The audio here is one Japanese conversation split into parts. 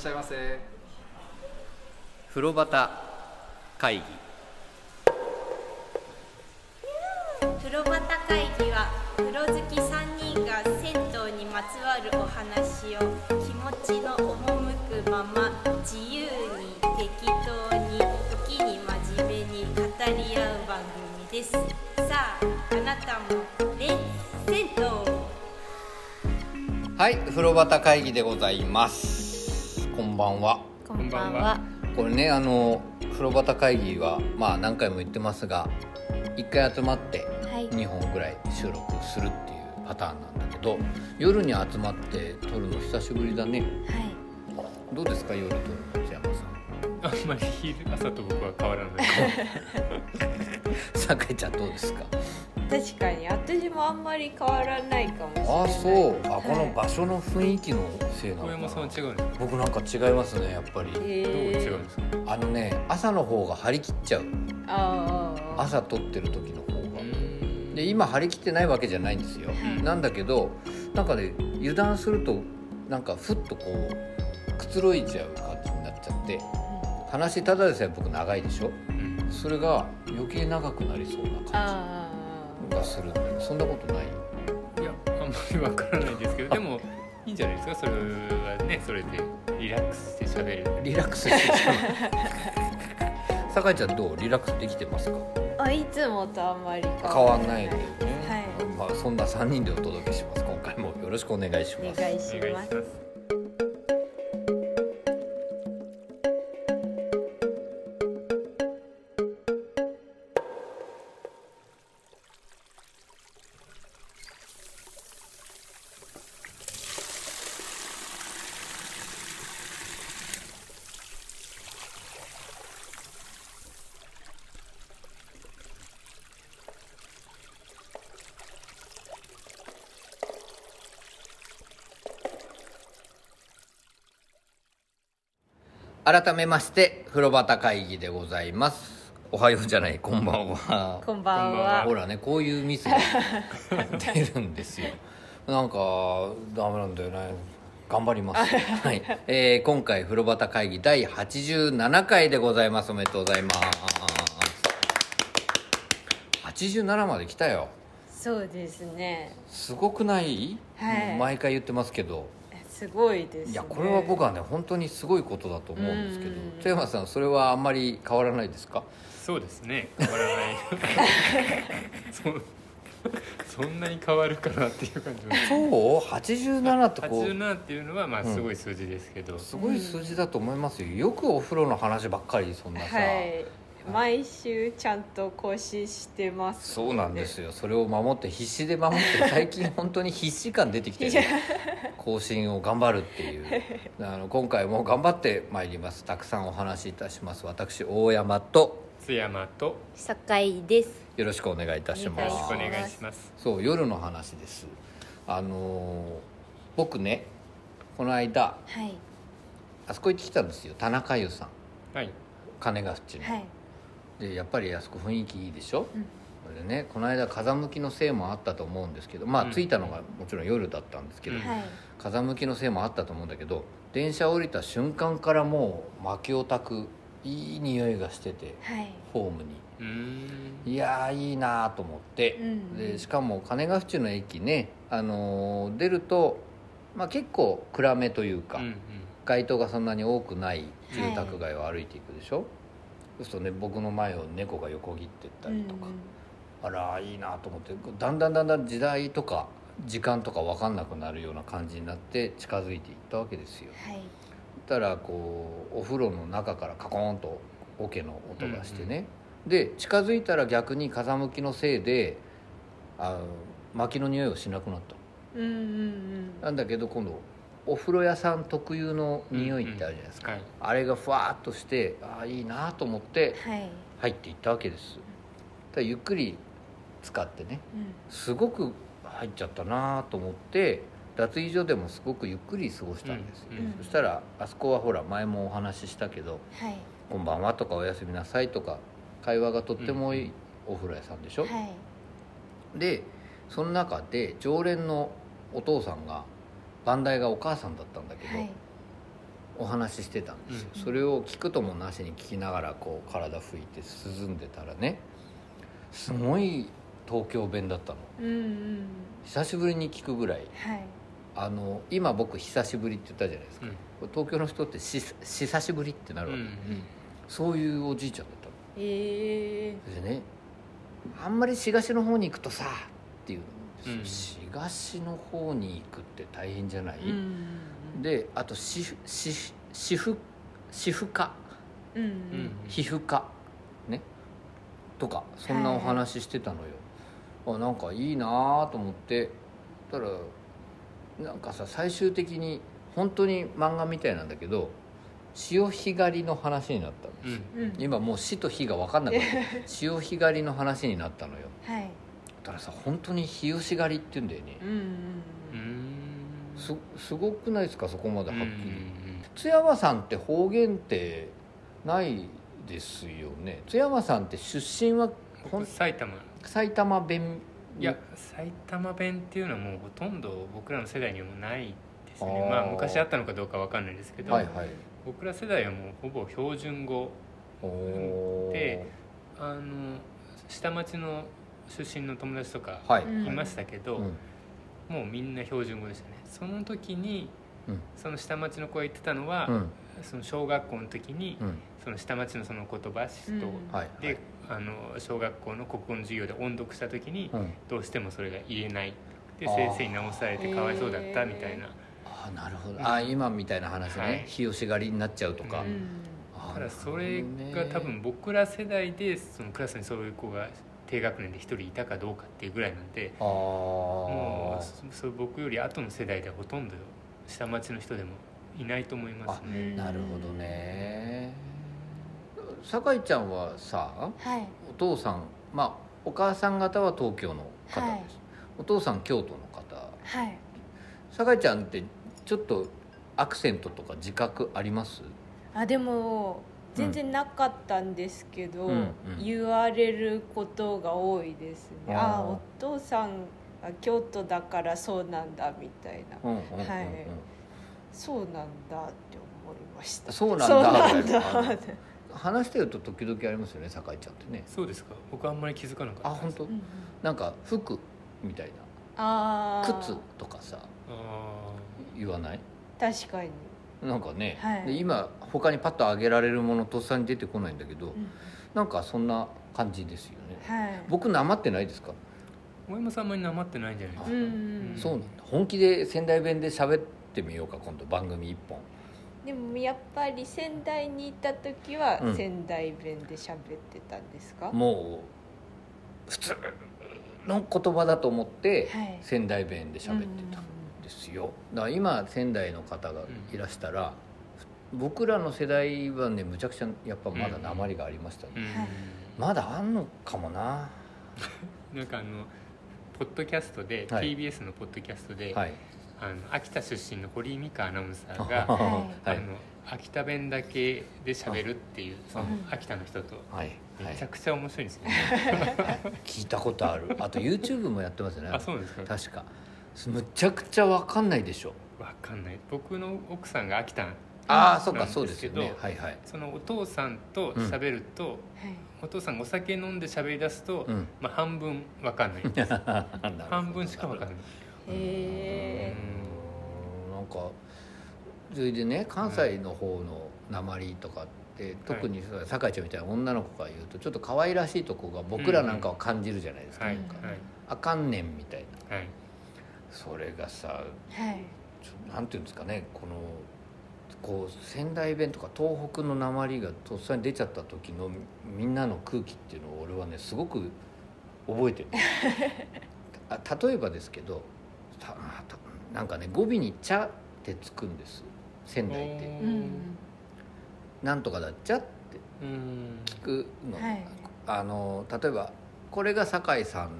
しゃいませ。風呂端会議。風呂端会議は風呂好き3人が銭湯にまつわるお話を気持ちの赴くまま自由に適当に時に真面目に語り合う番組です。さああなたもレッツ銭湯はい風呂端会議でございますこんばんは。こんばんは。これねあの風呂端会議はまあ何回も言ってますが1回集まってはい。2本ぐらい収録するっていうパターンなんだけど夜に集まって撮るの久しぶりだね。はい。どうですか夜撮るの内山さあんまり昼朝と僕は変わらない。ん 酒井ちゃんどうですか？確かに。私もあんまり変わらないかもしれない。あそう。あはい。この場所の雰囲気のせいなの小かな山さんは違うんですか僕なんか違いますねやっぱり。どうへ違うんですか？あのね朝の方が張り切っちゃう。ああ朝撮ってる時の方うがん。で今張り切ってないわけじゃないんですよ、うんなんだけどなんかね油断するとなんかふっとこうくつろいちゃう感じになっちゃって。話ただでさえ僕長いでしょ？うん。それが余計長くなりそうな感あじがするんだけどそんなことない？いやあんまりわからないですけどでもいいんじゃないですか？それはねそれでリラックスして喋れる。リラックスしてちゃう酒井ちゃんどう？リラックスできてますか？ああいつもとあんまり変わんないんだよね、はい。まあそんな3人でお届けします。今回もよろしくお願いします。お願いします改めまして風呂端会議でございます。おはようじゃないこんばんは。こんばんは。ほらねこういうミスが出るんですよ。なんかダメなんだよね。頑張ります、はい。えー今回風呂端会議第87回でございます。おめでとうございます。87まで来たよ。そうですね。すごくない、はい。毎回言ってますけどすごいですね。いやこれは僕はね本当にすごいことだと思うんですけどうん。富山さんそれはあんまり変わらないですか？そうですね。変わらない。そうそんなに変わるかなっていう感じは。そう？87ってこ。う87っていうのはまあすごい数字ですけど、すごい数字だと思いますよ。よくお風呂の話ばっかりそんなさ、はい毎週ちゃんと更新してます。そうなんですよ。それを守って必死で守って 最近本当に必死感出てきてる。更新を頑張るっていう。あの今回も頑張ってまいります。たくさんお話しいたします。私大山と津山と酒井です。よろしくお願いいたしまおよろしくおす願いします。そう夜の話です。あのー僕ねこの間はい。あそこ行ってきたんですよ。田中湯さん。はい。金ヶ淵の、はいでやっぱりあそこ雰囲気いいでしょ、うん。それでねこの間風向きのせいもあったと思うんですけどまあうん。着いたのがもちろん夜だったんですけど、うんはい。風向きのせいもあったと思うんだけど電車降りた瞬間からもう薪を焚くいい匂いがしててはい。ホームに。いやーいいなと思って、うん。でしかも金ヶ淵の駅ね、あのー出ると、まあ、結構暗めというか、うんうん。街灯がそんなに多くない住宅街を歩いていくでしょ、そうするとね僕の前を猫が横切ってったりとか、あらいいなと思ってだんだんだんだん時代とか時間とか分かんなくなるような感じになって近づいていったわけですよ。はい。たらこうお風呂の中からカコーンと桶の音がしてね、で近づいたら逆に風向きのせいであの薪の匂いをしなくなった。うんうんうん。なんだけど今度お風呂屋さん特有の匂いってあるじゃないですか、はい。あれがふわーっとしてああいいなと思ってはい。入っていったわけです。ただゆっくり使ってねうん。すごく入っちゃったなと思って脱衣所でもすごくゆっくり過ごしたんです。よ、うんうん。そしたらあそこはほら前もお話ししたけどはい「こんばんは」とか「おやすみなさい」とか会話がとってもいいお風呂屋さんでしょ、はい。でその中で常連のお父さんが番台がお母さんだったんだけど、はい。お話ししてたんですよ、うん。それを聞くともなしに聞きながらこう体拭いて涼んでたらねすごい東京弁だったの。うんうん。久しぶりに聞くぐらい。はい。あの今僕久しぶりって言ったじゃないですか、うん。東京の人ってし久しぶりってなるわけ、うんそういうおじいちゃんだったの。えそれでねあんまり東の方に行くとさっていうん東の方に行くって大変じゃない、ーうんであとしし皮膚皮膚科うん皮膚科ね？とかそんなお話してたのよ、あなんかいいなと思って。たらなんかさ最終的に本当に漫画みたいなんだけど潮干狩りの話になったんですよ、うん。うん。今もう死と火が分かんなくなって 潮干狩りの話になったのよ。はいだからさ本当に日吉狩りって言うんだよね。うんうんうん。すすごくないですかそこまではっきり、うん津山さんって方言ってないですよね。津山さんって出身は埼玉。埼玉弁？いや埼玉弁っていうのはもうほとんど僕らの世代にはもうないですね。まあ昔あったのかどうかわかんないですけど、はいはい。僕ら世代はもうほぼ標準語であの下町の出身の友達とかはい、ましたけど、うん。もうみんな標準語でしたね。その時にうん。その下町の子が言ってたのは、うん。その小学校の時に、うん。その下町のその言葉師と、うん。はい。であの小学校の国語の授業で音読した時に、うん。どうしてもそれが言えない。で先生に直されてかわいそうだったみたいな、ああなるほど。あー今みたいな話ね、はい。日吉狩りになっちゃうとか、ううん。あーただそれが多分僕ら世代でそのクラスにそういう子が低学年で一人いたかどうかっていうぐらいなんでもうあそ僕より後の世代ではほとんど下町の人でもいないと思いますあね。あなるほどね。酒井ちゃんはさはい。お父さんまあお母さん方は東京の方です、はい。お父さん京都の方。はい。酒井ちゃんってちょっとアクセントとか自覚あります？あでも全然なかったんですけど、うんうん。言われることが多いですね、あー。ああお父さんあ京都だからそうなんだみたいな。うんうんうんうん、はい。そうなんだって思いました。そうなんだ。話してると時々ありますよね酒井ちゃんってね。そうですか。僕あんまり気づかなかった。あ本当、うんうん。なんか服みたいな。靴とかさあ言わない？確かに、なんかね、はい。で今他にパッと挙げられるものとっさに出てこないんだけど、うん。なんかそんな感じですよね。はい。僕なまってないですか、ー大山さんあんまりなまってないんじゃないですか、うんうんそうなんだ。本気で仙台弁で喋ってみようか今度番組一本。でもやっぱり仙台にいた時はうん。仙台弁で喋ってたんですか、もう普通の言葉だと思ってはい。仙台弁で喋ってたんですよ。だから今仙台の方がいらしたら、僕らの世代はねむちゃくちゃやっぱまだ鉛がありましたね、うん。はい。まだあんのかもな。なんかあのポッドキャストで、はい。TBS のポッドキャストで、はい。あの秋田出身の堀井美香アナウンサーが はあいの秋田弁だけで喋るっていうそのうん秋田の人とめちゃくちゃ面白いんですよね、聞いたことある。あと YouTube もやってますよね。あそうですか？確か。むちゃくちゃわかんないでしょ。わかんない。僕の奥さんが秋田ああそっかなんですそうですよね。けどはいはい。そのお父さんと喋ると、はい。お父さんがお酒飲んで喋り出すと、うん。まあ、半分わかんない。です半分しかわかんない。へうん。なんかそれでね関西の方の鉛とかって、特に酒井ちゃんみたいな女の子が言うとちょっと可愛らしいとこが僕らなんかは感じるじゃないですか,、はい。なん。かはい。あかんねんみたいな。はい。それがさはい。ちょなんていうんですかねこのこう仙台弁とか東北の鉛がとっさに出ちゃった時のみんなの空気っていうのを俺はねすごく覚えてる。あ例えばですけどたたなんかね語尾に「茶」ってつくんです。仙台って。おー。うん「なんとかだっちゃ」ってうん聞くの,、はい。あの例えば「これが酒井さん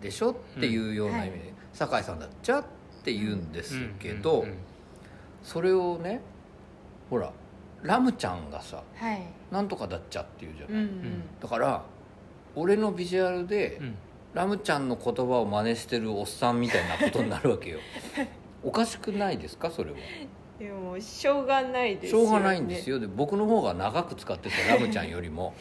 でしょ?」っていうような意味で「酒井さんだっちゃ」って言うんですけど、うんうん。それをねほらラムちゃんがさはい「なんとかだっちゃ」って言うじゃうない、んだから俺のビジュアルで、うん。ラムちゃんの言葉を真似してるおっさんみたいなことになるわけよ。おかしくないですか？それは。でもしょうがないですしょうがないんですよ。よで僕の方が長く使ってた ラムちゃんよりも。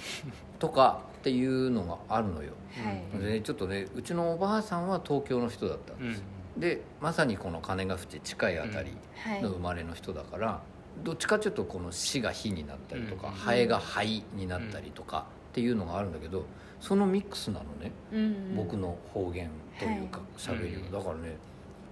とかっていうのがあるのよ。ねはい。でねちょっとねうちのおばあさんは東京の人だったんうん。です、でまさにこの金ヶ淵近いあたりはい。の生まれの人だから、どっちかというとこの「死」が「火」になったりとかうん「ハエ」が「灰」になったりとかっていうのがあるんだけどそのミックスなのね、うん僕の方言というかは喋りうんがだからね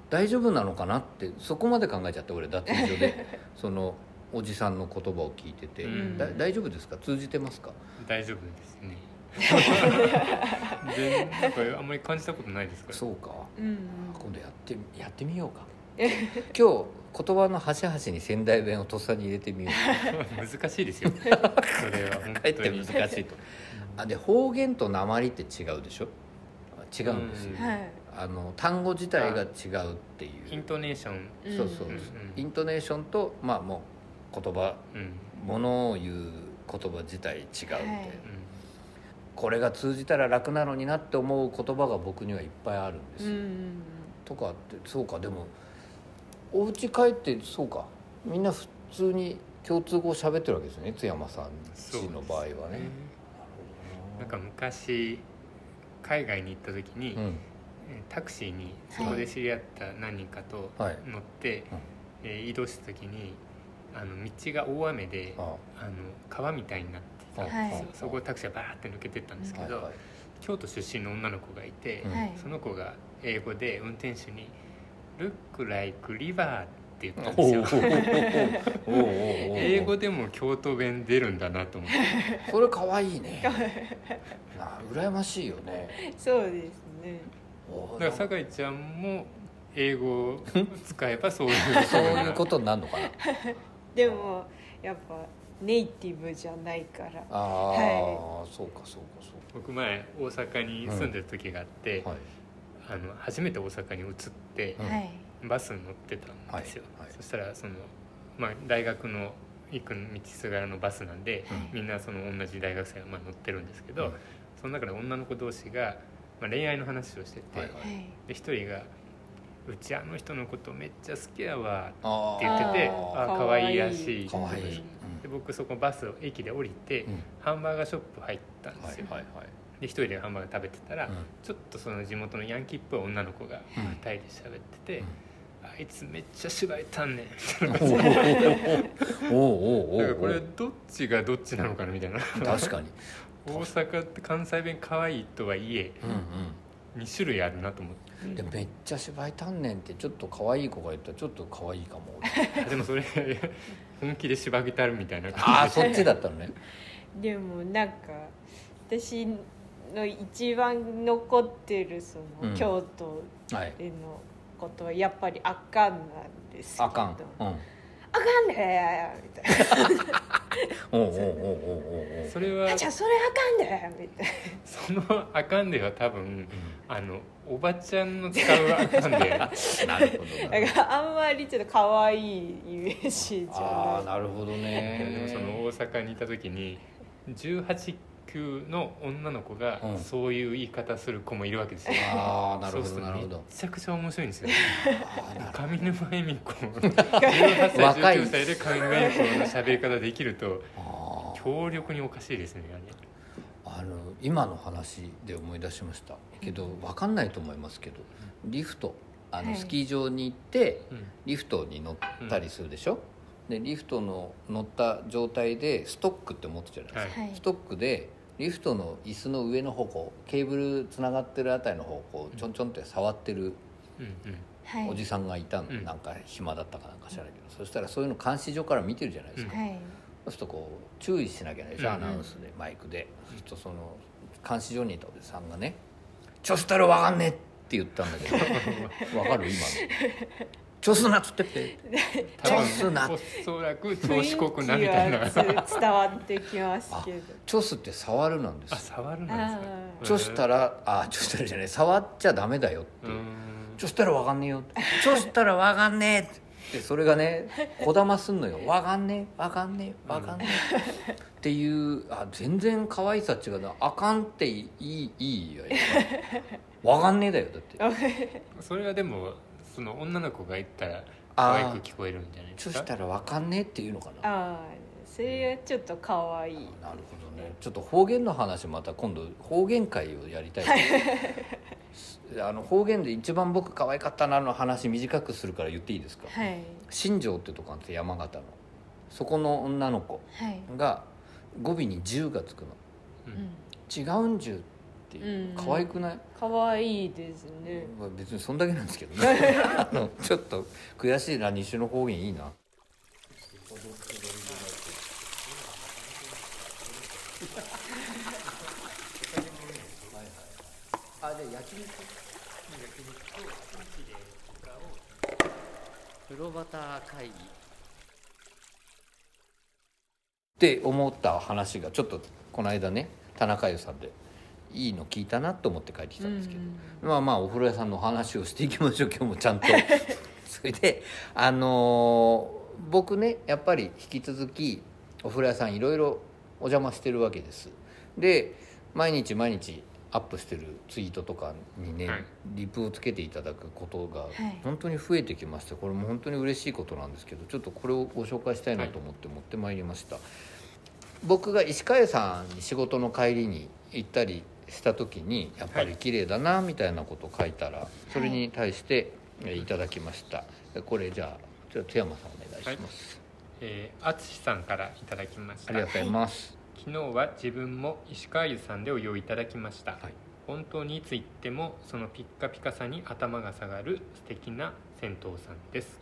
大丈夫なのかなってそこまで考えちゃって俺脱衣所で そのおじさんの言葉を聞いてて、うん。だ大丈夫ですか？通じてますか？大丈夫ですね。でなんかあんまり感じたことないですからそうか。うん今度やってやってみようか 今日言葉の端々に仙台弁をとっさに入れてみよう。難しいですよ。それは本かえって当に。難しいとあで方言と鉛って違うでしょ？違うんですよ、うん。はい。あの単語自体が違うっていう。イントネーション。うんそうそう、うん。うんイントネーションとまあもう言葉。うん。ものを言う言葉自体違うって、はい。これが通じたら楽なのになって思う言葉が僕にはいっぱいあるんですよ、うん。とかってそうかでもお家帰ってそうか。みんな普通に共通語を喋ってるわけですね。津山さんちの場合はね。なんか昔海外に行った時に、うん。えータクシーにそこで知り合った何人かとはい。乗って、えー移動した時にあの道が大雨でああ。の川みたいになってたんですよ、はい。そこをタクシーがバーって抜けてったんですけど、はいはい。京都出身の女の子がいて、うんはい。その子が英語で運転手に「Look like river」って言ったんですよ。英語でも京都弁出るんだなと思って。それ可愛いね。なあ羨ましいよね。そうですね。だから酒井ちゃんも英語を使えばそういう。そういうことになるのかな。でもやっぱネイティブじゃないから。ああ、はそうかそうかそ僕前大阪に住んでる時があって、うかはいあの初めて大阪に移ってバスに乗ってたんですよ、はい。はい。そしたらその、まあ、大学の行く道すがらのバスなんで、はいみんなその同じ大学生がまあ乗ってるんですけど、うんその中で女の子同士が、まあ、恋愛の話をしてて、はい。はい。一人が「うちあの人のことめっちゃ好きやわ」あって言っててああ可愛い。らしいかわい。い、うんで僕そこバスを駅で降りて、うん。ハンバーガーショップ入ったんですよ、はいはいはい。で一人でハンバーガー食べてたら、うん。ちょっとその地元のヤンキーっぽい女の子がうん。二人で喋ってて、うん。あいつめっちゃ芝居たんねんおおおおおだからこれどっちがどっちなのかなみたいな確かに大阪って関西弁可愛いとはいえうん2種類あるなと思ってうんでめっちゃ芝居たんねんってちょっと可愛い子が言ったらちょっと可愛いかもあでもそれ本気で芝居たるみたいなああそっちだったのねでもなんか私の一番残ってるその、うん。京都はいでのことはやっぱりあかんなんですけど。あかん。うん。あかんねみたいおうおうおうおうおうそれは。なじゃあそれあかんねみたいそのあかんでは多分あのおばちゃんの使うあかんで なるほどな。なだからあんまりちょっと可愛いイメージじああゃない。なるほどでもねその大阪にいた時に18級の女の子がうん。そういう言い方する子もいるわけですよ、ああなるほどなるほど。めちゃくちゃ面白いんですよ。あーなる上沼恵美子18歳若い。19歳で上沼恵美子の喋り方できると強力におかしいですねあれあの今の話で思い出しました。けど分かんないと思いますけどリフトあのはい。スキー場に行ってうん。リフトに乗ったりするでしょ、でリフトの乗った状態でストックって持つじゃないですか、はい。はい。ストックでリフトの椅子の上の方向ケーブルつながってるあたりの方向ちょんちょんって触ってるおじさんがいたの、うん。なんか暇だったかなんか知らないけど、そしたらそういうの監視所から見てるじゃないですか、はい。そうするとこう注意しなきゃいけないでしょ、うんアナウンスでマイクで。そうするとその監視所にいたおじさんがね「ちょしたらわかんねえ」って言ったんだけど。わかる？今の「ちょすな」っつってって「ちょすな」おそらく調子こくなみたいな伝わってきますけど「ちょす」って触るなんですあ触るなんですかちょしたらあちょしたらじゃない触っちゃダメだよってうーんちょしたらわかんねえよちょしたらわかんねえってそれがねこだますんのよわかんねえわかんねえわかんねえっていうあ全然可愛さ違うなあかんっていいいいよわかんねえだよだってそれはでもその女の子が言ったら可愛く聞こえるんじゃないですか？そしたらわかんねえっていうのかな？ああそれはちょっと可愛い。なるほどね。ちょっと方言の話また今度方言会をやりたい。あの方言で一番僕可愛かったなの話短くするから言っていいですか？はい。新庄ってとこあるんですよ山形の。そこの女の子はい、が語尾に「十」がつくの。ううん。ん、「違うんじゅ」っていう。うん。可愛くない、可愛いですね。まあ別にそんだけなんですけどね。あのちょっと悔しいな西の方言いいな。あじゃあ焼肉風呂端会議。って思った話がちょっとこの間ね田中湯さんでいいの聞いたなと思って帰ってきたんですけど、まあまあお風呂屋さんの話をしていきましょう今日もちゃんと。それであのー僕ねやっぱり引き続きお風呂屋さんいろいろお邪魔してるわけです。で毎日毎日アップしてるツイートとかにね、はい。リプをつけていただくことがはい。本当に増えてきましてこれも本当に嬉しいことなんですけどちょっとこれをご紹介したいなと思って持ってまいりました、僕が石川さんに仕事の帰りに行ったりした時にやっぱり綺麗だなみたいなことを書いたらそれに対してえーいただきました。これじゃあちょっと手山さんお願いします、えー、淳さんからいただきました。ありがとうございます、昨日は自分も石川湯さんでお湯をいただきました、はい。本当にいつ行ってもそのピッカピカさに頭が下がる素敵な銭湯さんです。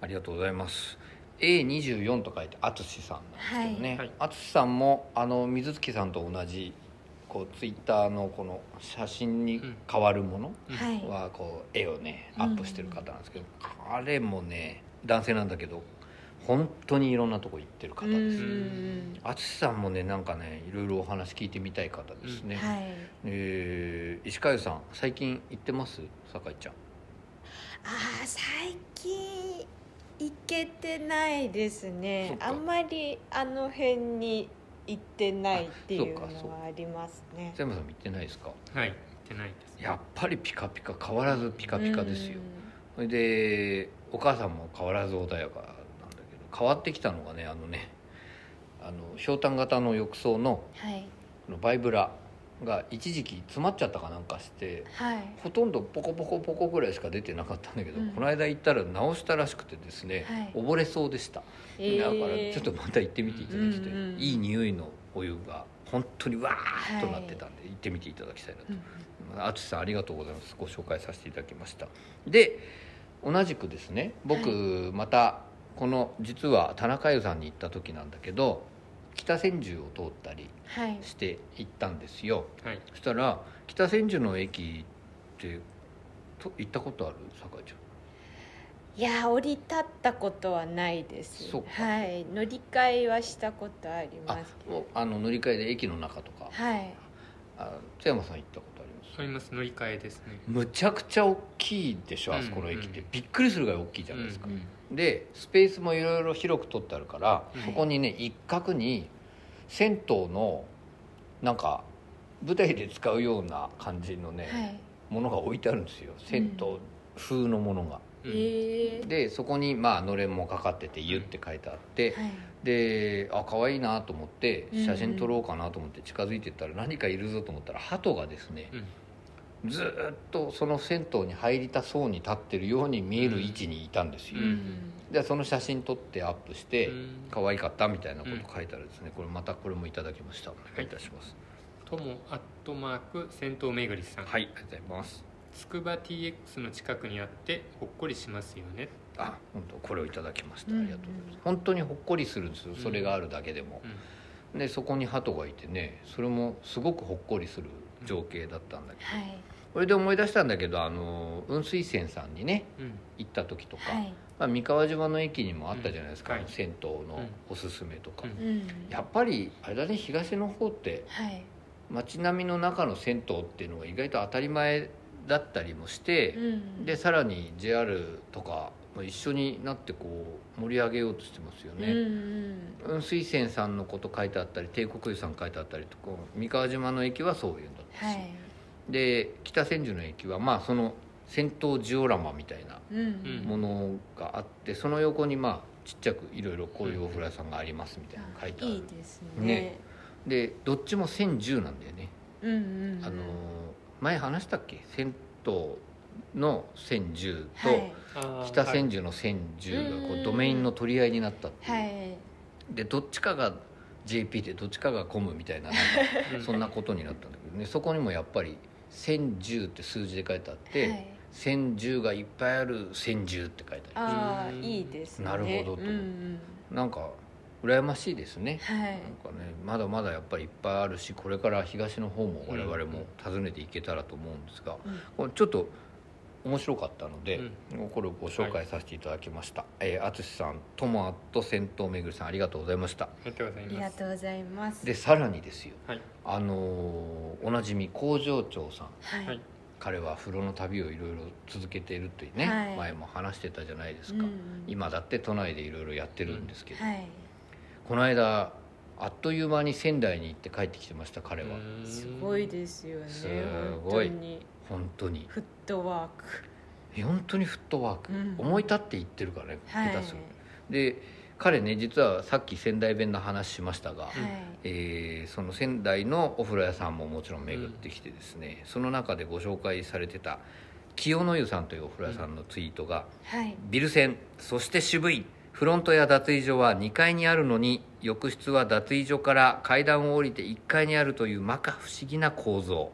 ありがとうございます。A24 と書いて淳さんなんですけどね。はい。淳、さんもあの水月さんと同じこうツイッターのこの写真に変わるものはこう絵をねアップしてる方なんですけど、あれもね男性なんだけど本当にいろんなとこ行ってる方うです。ん。淳さんもねなんかねいろいろお話聞いてみたい方ですね、はい。えー石川さん最近行ってます？酒井ちゃん。あー最近行けてないですそねあんまりあの辺に行ってないっていうのはありますね。佐山さんも行ってないですか？はい行ってないです。やっぱりピカピカ変わらずピカピカですよ。それでお母さんも変わらず穏やかなんだけど変わってきたのがねあのねあのひょうたん型の浴槽のうんはい。このバイブラが一時期詰まっちゃったかなんかしてはい。ほとんどポコポコポコぐらいしか出てなかったんだけど、うん。この間行ったら直したらしくてですね、はい。溺れそうでした、えだからーちょっとまた行ってみていただきたい、うんうんいい匂いのお湯が本当にわーっとなってたんで、行ってみていただきたいなと。うん淳さんありがとうございます。ご紹介させていただきました。で同じくですね僕、またこの実は田中湯さんに行った時なんだけど北千住を通ったりはい。して行ったんですよ。はい。そしたら北千住の駅ってと行ったことある？酒井ちゃん。いや降り立ったことはないです。そうか。はい。乗り換えはしたことありあますけど。あの乗り換えで駅の中とか。はい。あ津山さん行ったこと？あります乗り換えですね。むちゃくちゃ大きいでしょあそこの駅って、うん。うんびっくりするぐらい大きいじゃないですか、うんでスペースもいろいろ広く取ってあるから、うんそこにね一角に銭湯のなんか舞台で使うような感じのね、はい。ものが置いてあるんですよ。銭湯風のものが、うん。えー。でそこにまあのれんもかかってて「湯」って書いてあって、はい。であ可愛いなと思ってうんうん。写真撮ろうかなと思って近づいてったら何かいるぞと思ったら鳩がですね、ずーっとその銭湯に入りたそうに立ってるように見える位置にいたんですよ、うん。でその写真撮ってアップして、うん。可愛かったみたいなこと書いたらですね。これまたこれもいただきました。お願いいたします。ともアットマーク銭湯めぐりさん。はい、ありがとうございます。つくば TX の近くにあってほっこりしますよね。あ本当これをいただきました。うん。ありがとうございます、本当にほっこりするんですよ。それがあるだけでも、うん。でそこに鳩がいてねそれもすごくほっこりする情景だったんだけど、はい。これで思い出したんだけどあの雲水泉さんにねうん。行った時とか、はい。まあ、三河島の駅にもあったじゃないですか、うんはい。銭湯のおすすめとか、うん。うん。やっぱりあれだね東の方ってはい。街並みの中の銭湯っていうのが意外と当たり前だったりもして、うん。でさらに JR とかも一緒になってこう盛り上げようとしてますようんうね、ん。雲水泉さんのこと書いてあったり帝国湯さん書いてあったりとか三河島の駅はそういうんだったし、はい。で北千住の駅はまあその戦闘ジオラマみたいなうんうん。ものがあってその横にまあちっちゃくいろいろこういうお風呂屋さんがありますみたいなの書いてある。いいですね。ね。でどっちも1010なんだよね、うんうんうん。あのー前話したっけ？銭湯の1010と、はい。北千住の千住がこうドメインの取り合いになったっていう、はい。でどっちかが JP でどっちかがコムみたいなそんなことになったんだけどね。そこにもやっぱり千十って数字で書いてあって、はい。千十がいっぱいある千十って書いてあああうんいいですね。なるほどと。なんか羨ましいですね。はい。なんかねまだまだやっぱりいっぱいあるしこれから東の方も我々も訪ねていけたらと思うんですが、ちょっと面白かったので、うこれをご紹介させていただきました、えー淳さんトマト銭湯めぐりさんありがとうございました。ありがとうございます。でさらにですよ。はい。あのーおなじみ工場長さん。はい、はい。彼は風呂の旅をいろいろ続けているというね、はい。前も話してたじゃないですか、うん今だって都内でいろいろやってるんですけど、はい。この間あっという間に仙台に行って帰ってきてました彼は、うん。すごいですよねすごい本当に。フットワーク。本当にフットワーク、うん。思い立って言ってるからねはい。下手する、で彼ね実はさっき仙台弁の話しましたが、はい。えーその仙台のお風呂屋さんももちろん巡ってきてですね、その中でご紹介されてた清の湯さんというお風呂屋さんのツイートが、はい。ビル線そして渋いフロントや脱衣所は2階にあるのに浴室は脱衣所から階段を降りて1階にあるという摩訶不思議な構造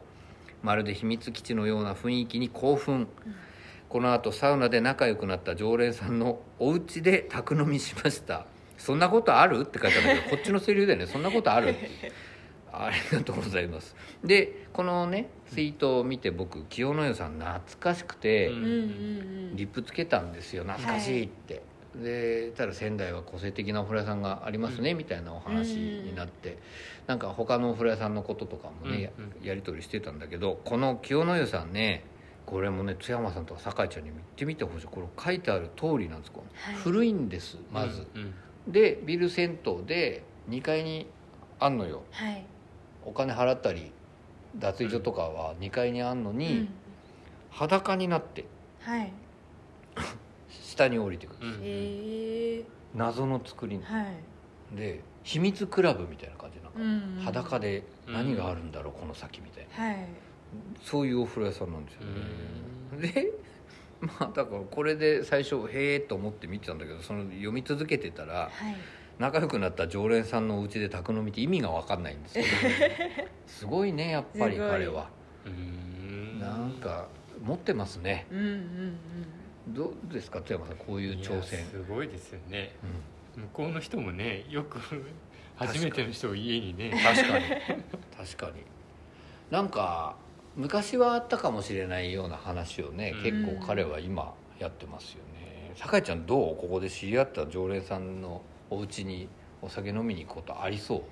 まるで秘密基地のような雰囲気に興奮、この後サウナで仲良くなった常連さんのお家で宅飲みしました。そんなことある？って書いてあるんだけど こっちのセリフだよね。そんなことある？っ てありがとうございます。でこのねツイートを見て僕清野湯さん懐かしくて、うん。うんうんうん。リップつけたんですよ。懐かしいって、でたら仙台は個性的なお風呂屋さんがありますね、みたいなお話になって、なんか他のお風呂屋さんのこととかもね、うんやり取りしてたんだけどこの清野湯さんねこれもね津山さんとか酒井ちゃんにも行ってみてほしい。これ書いてある通りなんです。こはい。古いんですまず、うんでビル銭湯で2階にあんのよ。はい。お金払ったり脱衣所とかは2階にあんのに、うん。裸になって。はい 下に降りてくる、うん。へえ謎の作りはい。で秘密クラブみたいな感じ。なんか、うん。うん。裸で何があるんだろう、この先みたいな。はい。そういうお風呂屋さんなんですよね。で まあだからこれで最初へえと思って見てたんだけどその読み続けてたらはい。仲良くなった常連さんのお家で宅飲みって意味が分かんないんですよ すごいねやっぱり彼は。うんなんか持ってますね。うんうんどうですか津山さんこういう挑戦。すごいですよね。うん。向こうの人もねよく初めての人を家にね。確かに。確かに。なんか昔はあったかもしれないような話をね、うん。結構彼は今やってますよね。酒井ちゃんどう？ここで知り合った常連さんのお家にお酒飲みに行くことありそう？うん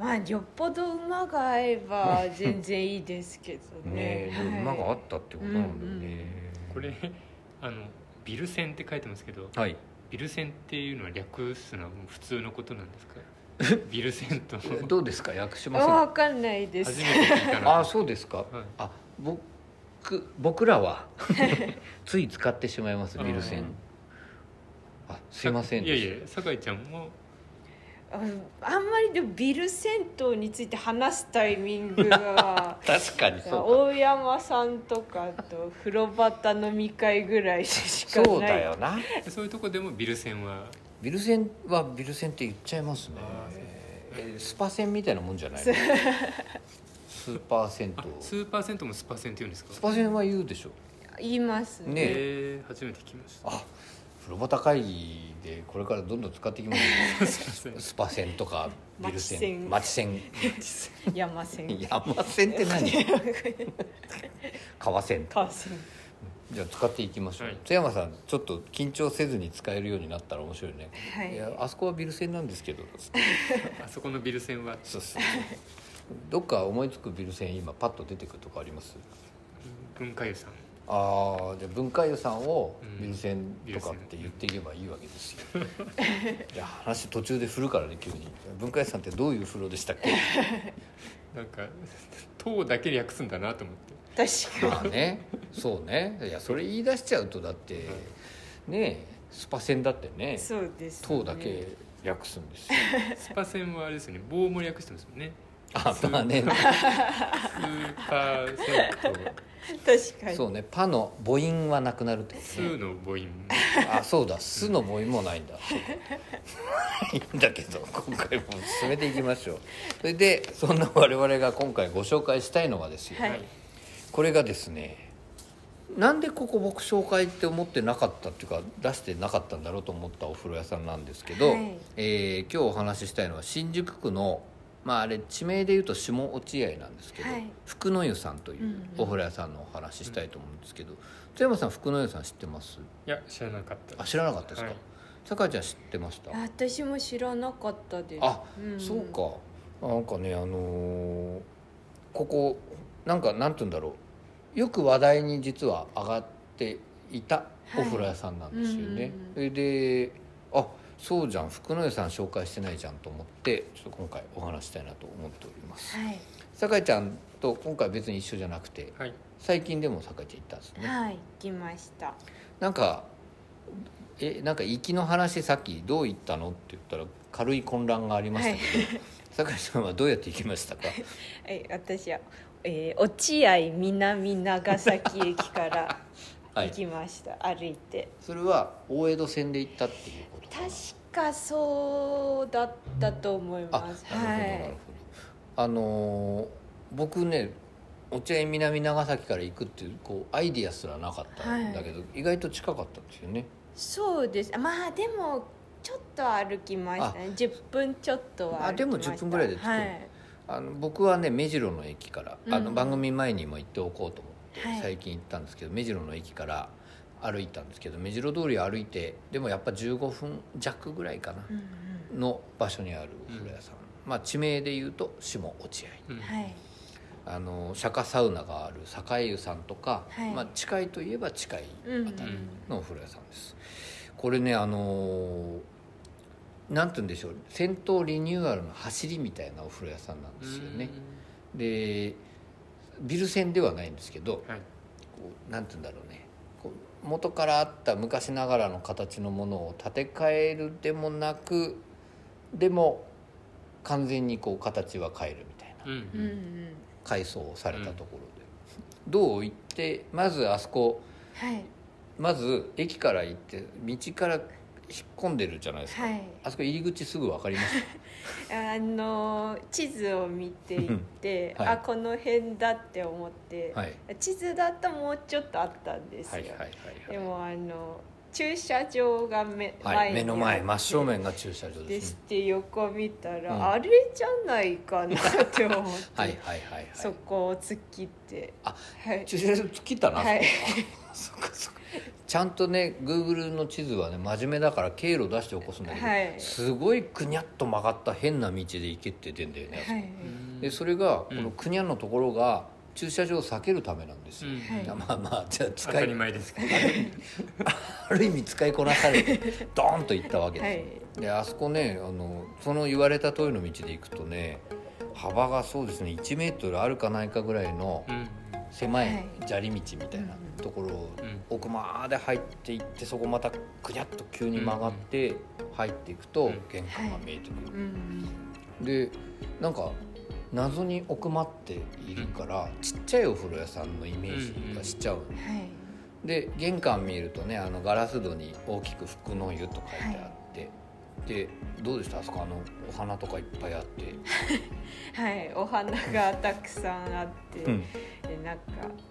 まあよっぽど馬が合えば全然いいですけどね。ねえ馬があったってことなんだよね、これあのビル線って書いてますけどはい。ビル線っていうのは略すのは普通のことなんですか？ビル線と。初どうですか？訳しまあせん。わかんないです。めて聞いたのああそうですか、はい。あ僕僕らは つい使ってしまいますビル線。あすいませんいやいや酒井ちゃんもああんまりでもビル銭湯について話すタイミングが 確かにそうか。大山さんとかと風呂端飲み会ぐらいしかない。そうだよな。そういうとこでもビル線は。ビル線はビル線って言っちゃいますね。えースパ銭みたいなもんじゃないの？スーパー銭あ湯スーパー銭湯もスパ銭って言うんですか？スパ銭は言うでしょ。言います。ねねえー初めて聞きました。あ風呂端会議でこれからどんどん使っていきますよ スパ銭とかビル銭町銭山銭山銭って何？川銭川銭じゃあ使っていきましょう、はい。津山さんちょっと緊張せずに使えるようになったら面白いね、はい。やあそこはビル銭なんですけど。あそこのビル銭は？そうそうどっか思いつくビル線今パッと出てくるとこあります？文化湯さんああじゃあ文化湯さんをうん。ビル線とかって言っていけばいいわけですよ、じゃあ話途中で振るからね急に。文化湯さんってどういう風呂でしたっけ？なんか「塔」だけ略すんだなと思って。確かまあね。そうね。いやそれ言い出しちゃうとだってねスパセンだってねにそうです、ね、糖だけ略すんですよ。スパセンはあれですよね。棒も略してますもんねあまあね。スーパーセント。確かに。そうね。パの母音はなくなるってことスねーの母音。あそうだ「す」の母音もないんだ。いいんだけど今回も進めていきましょう。それでそんな我々が今回ご紹介したいのはですよ、はい。これがですねなんでここ僕紹介って思ってなかったっていうか出してなかったんだろうと思ったお風呂屋さんなんですけど、はい。えー今日お話ししたいのは新宿区のまああれ地名で言うと下落合なんですけど、はい。福の湯さんといううんうん。お風呂屋さんのお話ししたいと思うんですけど津山さん福の湯さん知ってます？いや知らなかったあ知らなかったですか、はい。酒井ちゃん知ってました？私も知らなかったです。あ、ん。そうか。なんかねあのーここなんかなんて言うんだろう。よく話題に実は上がっていたお風呂屋さんなんですよね、はいうん。それであそうじゃん福の湯さん紹介してないじゃんと思ってちょっと今回お話したいなと思っております。はい。酒井ちゃんと今回別に一緒じゃなくてはい。最近でも酒井ちゃん行ったんですね、はい来ました。なんかえなんか行きの話さっきどう行ったのって言ったら軽い混乱がありましたけど、酒井さんはどうやって行きましたか？はい私は、えー、落合南長崎駅からはい行きました、歩いて。それは大江戸線で行ったっていうこと確かそうだったと思いあます。なるほどなるほど、あのー僕ね落合南長崎から行くっていうこうアイディアすらなかったんだけど、意外と近かったんですよね。そうです。まあでもちょっと歩きましたね。10分ちょっとは歩きました。あでも10分ぐらいで着く。はい。あの僕はね目白の駅から、あのうん。番組前にも行っておこうと思って、はい。最近行ったんですけど目白の駅から歩いたんですけど目白通り歩いてでもやっぱ15分弱ぐらいかな、うんの場所にあるお風呂屋さん、まあ地名で言うと下落合。うん。うん。はい。あの釈迦サウナがある栄湯さんとか、はい。まあ、近いといえば近いうん。あたりのお風呂屋さんです、これねあのーなんて言うんでしょう戦闘リニューアルの走りみたいなお風呂屋さんなんですよね、でビル線ではないんですけどはい。こうなんて言うんだろうね。こう元からあった昔ながらの形のものを建て替えるでもなくでも完全にこう形は変えるみたいな。うんうん。うん改装をされたところで、どう行ってまずあそこはい。まず駅から行って道から引っ込んでるじゃないですか、はい。あそこ入り口すぐ分かりまし あの地図を見ていて、はい。あこの辺だって思って、たはい。地図だともうちょっとあったんですよ、でもあの駐車場が目,、はい、はい、目の前真正面が駐車場でですねして横見たら、うん。あれじゃないかなって思って、はいはいはいはい。そこを突っ切って。あはい。駐車場突っ切ったな、はい。そっかそっかちゃんとね Google の地図はね真面目だから経路出して起こすんだけど、はい。すごいくにゃっと曲がった変な道で行けって出んだよね、あそこ。はい。でそれがこうん。のくにゃんのところが駐車場を避けるためなんですよ、まあまあじゃあ当たり使い前です。け どある意味使いこなされて ドーンと行ったわけですよ、はい。であそこねあのその言われた通りの道で行くとね幅がそうですね1メートルあるかないかぐらいのうん狭いはい。砂利道みたいなところをうん。奥まで入っていってそこまたくにゃっと急に曲がって入っていくとうん。玄関が見えてくる、うんでなんか謎に奥まっているからちっちゃいお風呂屋さんのイメージがしちゃう、はい。で玄関見るとねあのガラス戸に大きく「福の湯」と書いてあって、でどうでした？あそこあのお花とかいっぱいあって、はいお花がたくさんあって、うん。でなんか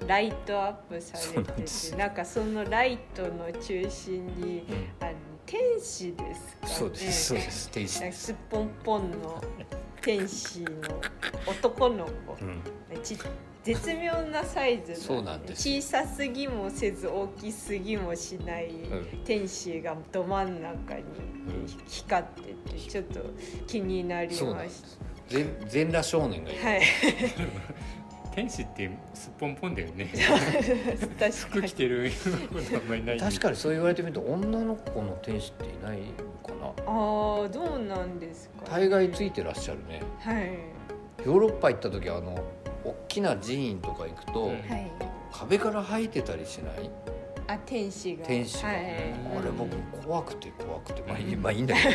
ライトアップされててなんかそのライトの中心にあの天使ですかね。そうですそうです。天使す、すっぽんぽんの天使の男の子。うん、ち絶妙なサイズそうなんです小さすぎもせず大きすぎもしないうん。天使がど真ん中に光っててちょっと気になりましです。全全裸少年がいる、たはい。天使ってすっぽんぽんだよね。確かに。服着てることあんまりない。確かにそう言われてみると女の子の天使っていないのかな。ああどうなんですか、大概ついてらっしゃるね。はい。ヨーロッパ行った時あの大きな寺院とか行くと、うん。はい壁から生えてたりしない？あ天使が。天使が。はい。あれ僕怖くて怖くて。まあいい,、まあ、いいんだけど